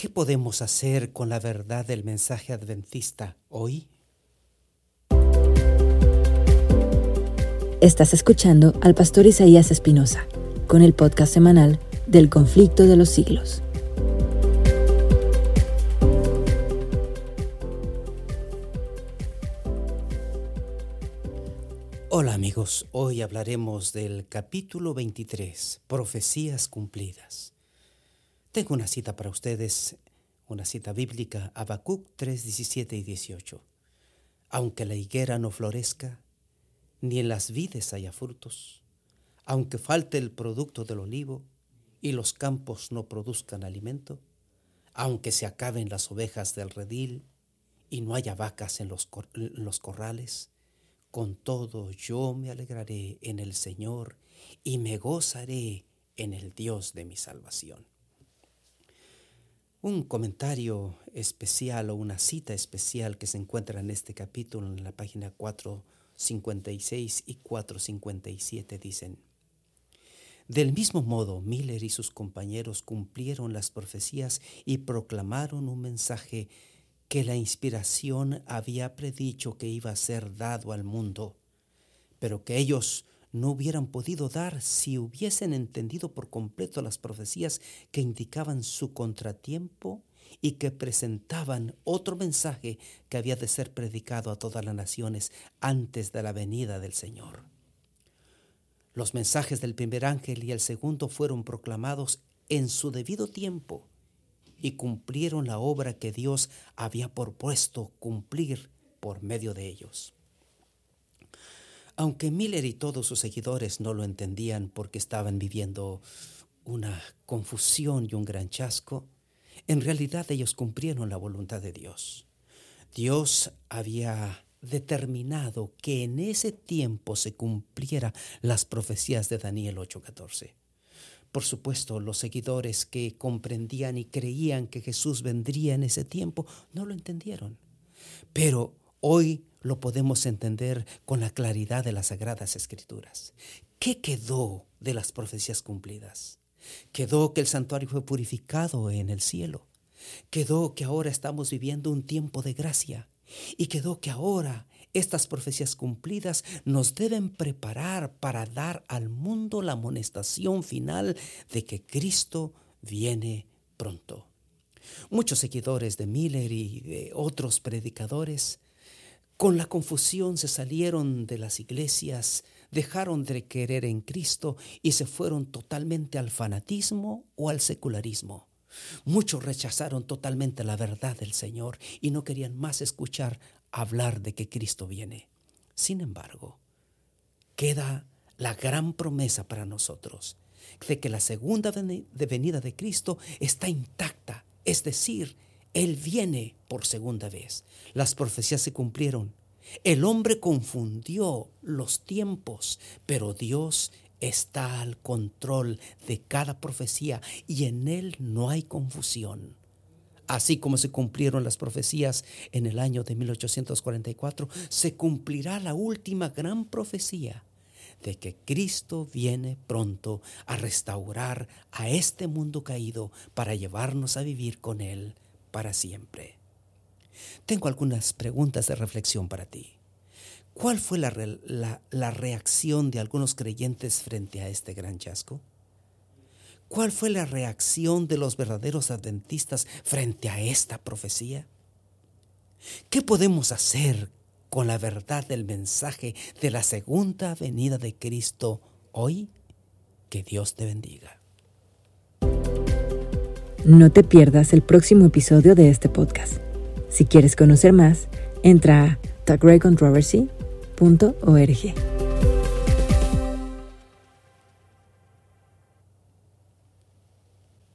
¿Qué podemos hacer con la verdad del mensaje adventista hoy? Estás escuchando al pastor Isaías Espinosa con el podcast semanal del conflicto de los siglos. Hola amigos, hoy hablaremos del capítulo 23, Profecías cumplidas. Tengo una cita para ustedes, una cita bíblica, Habacuc 3, 17 y 18. Aunque la higuera no florezca, ni en las vides haya frutos, aunque falte el producto del olivo y los campos no produzcan alimento, aunque se acaben las ovejas del redil y no haya vacas en los, en los corrales, con todo yo me alegraré en el Señor y me gozaré en el Dios de mi salvación. Un comentario especial o una cita especial que se encuentra en este capítulo en la página 456 y 457 dicen, del mismo modo, Miller y sus compañeros cumplieron las profecías y proclamaron un mensaje que la inspiración había predicho que iba a ser dado al mundo, pero que ellos no hubieran podido dar si hubiesen entendido por completo las profecías que indicaban su contratiempo y que presentaban otro mensaje que había de ser predicado a todas las naciones antes de la venida del Señor. Los mensajes del primer ángel y el segundo fueron proclamados en su debido tiempo y cumplieron la obra que Dios había propuesto cumplir por medio de ellos. Aunque Miller y todos sus seguidores no lo entendían porque estaban viviendo una confusión y un gran chasco, en realidad ellos cumplieron la voluntad de Dios. Dios había determinado que en ese tiempo se cumpliera las profecías de Daniel 8:14. Por supuesto, los seguidores que comprendían y creían que Jesús vendría en ese tiempo no lo entendieron. Pero hoy lo podemos entender con la claridad de las sagradas escrituras. ¿Qué quedó de las profecías cumplidas? Quedó que el santuario fue purificado en el cielo. Quedó que ahora estamos viviendo un tiempo de gracia. Y quedó que ahora estas profecías cumplidas nos deben preparar para dar al mundo la amonestación final de que Cristo viene pronto. Muchos seguidores de Miller y de otros predicadores con la confusión se salieron de las iglesias, dejaron de querer en Cristo y se fueron totalmente al fanatismo o al secularismo. Muchos rechazaron totalmente la verdad del Señor y no querían más escuchar hablar de que Cristo viene. Sin embargo, queda la gran promesa para nosotros de que la segunda venida de Cristo está intacta, es decir, Él viene por segunda vez. Las profecías se cumplieron. El hombre confundió los tiempos, pero Dios está al control de cada profecía y en Él no hay confusión. Así como se cumplieron las profecías en el año de 1844, se cumplirá la última gran profecía de que Cristo viene pronto a restaurar a este mundo caído para llevarnos a vivir con Él para siempre. Tengo algunas preguntas de reflexión para ti. ¿Cuál fue la, la, reacción de algunos creyentes frente a este gran chasco? ¿Cuál fue la reacción de los verdaderos adventistas frente a esta profecía? ¿Qué podemos hacer con la verdad del mensaje de la segunda venida de Cristo hoy? Que Dios te bendiga. No te pierdas el próximo episodio de este podcast. Si quieres conocer más, entra a thegreycontroversy.org.